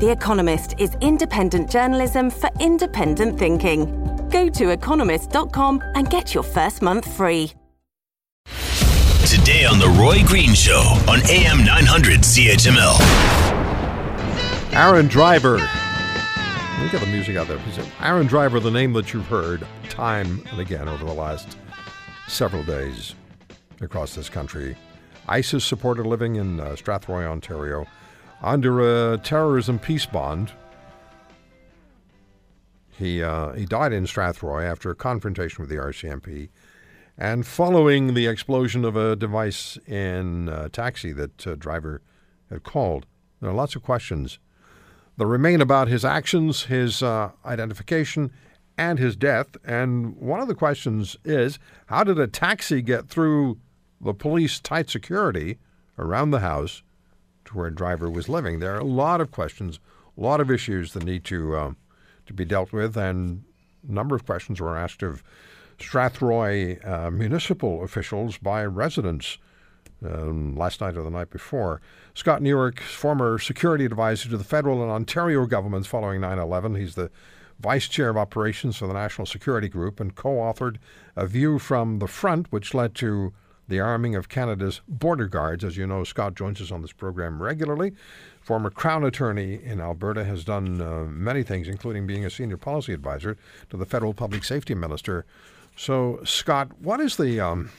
The Economist is independent journalism for independent thinking. Go to economist.com and get your first month free. Today on The Roy Green Show on AM 900 CHML. Aaron Driver. Let me get the music out there. Aaron Driver, the name that you've heard time and again over the last several days across this country. ISIS supporter living in uh, Strathroy, Ontario under a terrorism peace bond. He, uh, he died in Strathroy after a confrontation with the RCMP and following the explosion of a device in a taxi that uh, Driver had called. There are lots of questions that remain about his actions, his uh, identification, and his death. And one of the questions is how did a taxi get through the police tight security around the house to where a driver was living. There are a lot of questions, a lot of issues that need to um, to be dealt with, and a number of questions were asked of Strathroy uh, municipal officials by residents um, last night or the night before. Scott Newark, former security advisor to the federal and Ontario governments following 9 11, he's the vice chair of operations for the National Security Group and co authored A View from the Front, which led to the arming of Canada's border guards. As you know, Scott joins us on this program regularly. Former Crown Attorney in Alberta has done uh, many things, including being a senior policy advisor to the federal public safety minister. So, Scott, what is the um,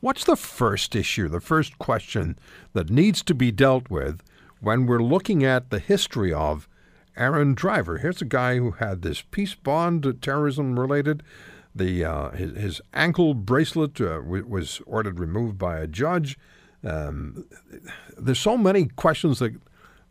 what's the first issue, the first question that needs to be dealt with when we're looking at the history of Aaron Driver? Here's a guy who had this peace bond, terrorism related the uh, his, his, ankle bracelet uh, w- was ordered removed by a judge. Um, there's so many questions that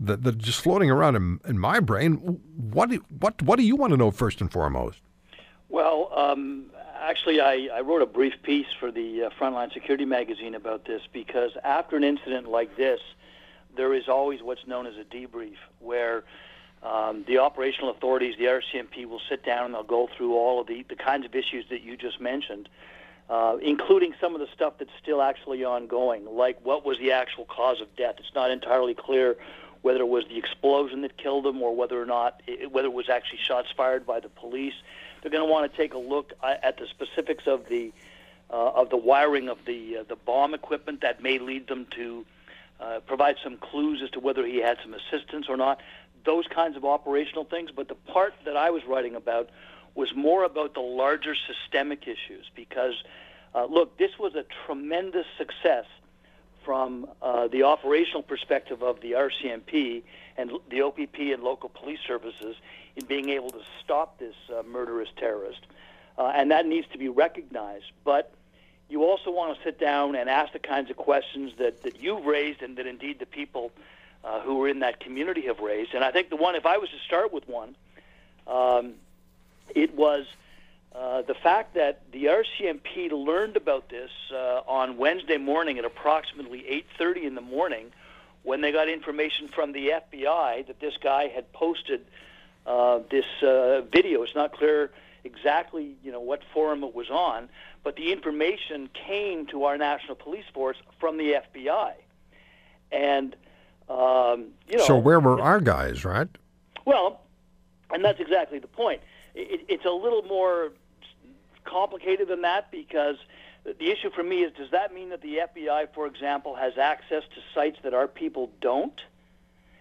that, that are just floating around in, in my brain. What what what do you want to know first and foremost? Well, um, actually, I, I, wrote a brief piece for the uh, Frontline Security magazine about this because after an incident like this, there is always what's known as a debrief, where um, the operational authorities, the RCMP, will sit down and they'll go through all of the, the kinds of issues that you just mentioned, uh, including some of the stuff that's still actually ongoing, like what was the actual cause of death. It's not entirely clear whether it was the explosion that killed him or whether or not it, whether it was actually shots fired by the police. They're going to want to take a look at the specifics of the uh, of the wiring of the uh, the bomb equipment that may lead them to uh, provide some clues as to whether he had some assistance or not those kinds of operational things. But the part that I was writing about was more about the larger systemic issues because, uh, look, this was a tremendous success from uh, the operational perspective of the RCMP and the OPP and local police services in being able to stop this uh, murderous terrorist. Uh, and that needs to be recognized. But you also want to sit down and ask the kinds of questions that, that you've raised and that indeed the people uh, who are in that community have raised. And I think the one, if I was to start with one, um, it was uh, the fact that the RCMP learned about this uh, on Wednesday morning at approximately 8:30 in the morning, when they got information from the FBI that this guy had posted uh, this uh, video. It's not clear exactly, you know, what forum it was on, but the information came to our national police force from the FBI, and um, you know, so where were our guys, right? Well, and that's exactly the point. It, it's a little more complicated than that because the issue for me is does that mean that the FBI, for example, has access to sites that our people don't?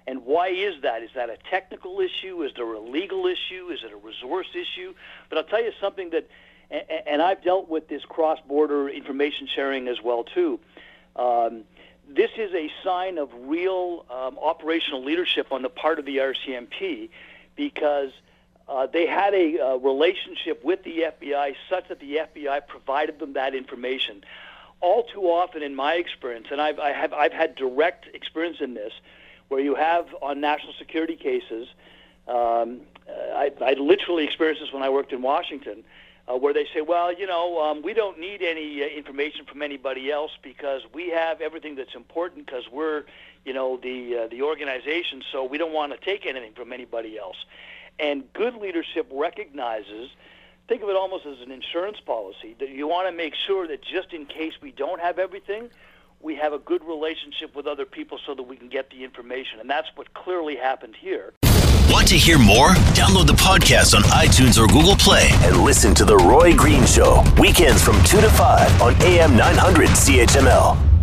And why is that? Is that a technical issue? Is there a legal issue? Is it a resource issue? But I'll tell you something that, and I've dealt with this cross-border information sharing as well too. Um, this is a sign of real um, operational leadership on the part of the RCMP because uh, they had a uh, relationship with the FBI such that the FBI provided them that information. All too often, in my experience, and I've, I have, I've had direct experience in this, where you have on national security cases. Um, I, I literally experienced this when I worked in Washington, uh, where they say, well, you know, um, we don't need any uh, information from anybody else because we have everything that's important because we're, you know, the uh, the organization, so we don't want to take anything from anybody else. And good leadership recognizes think of it almost as an insurance policy that you want to make sure that just in case we don't have everything, we have a good relationship with other people so that we can get the information. And that's what clearly happened here. Want to hear more? Download the podcast on iTunes or Google Play and listen to The Roy Green Show, weekends from 2 to 5 on AM 900 CHML.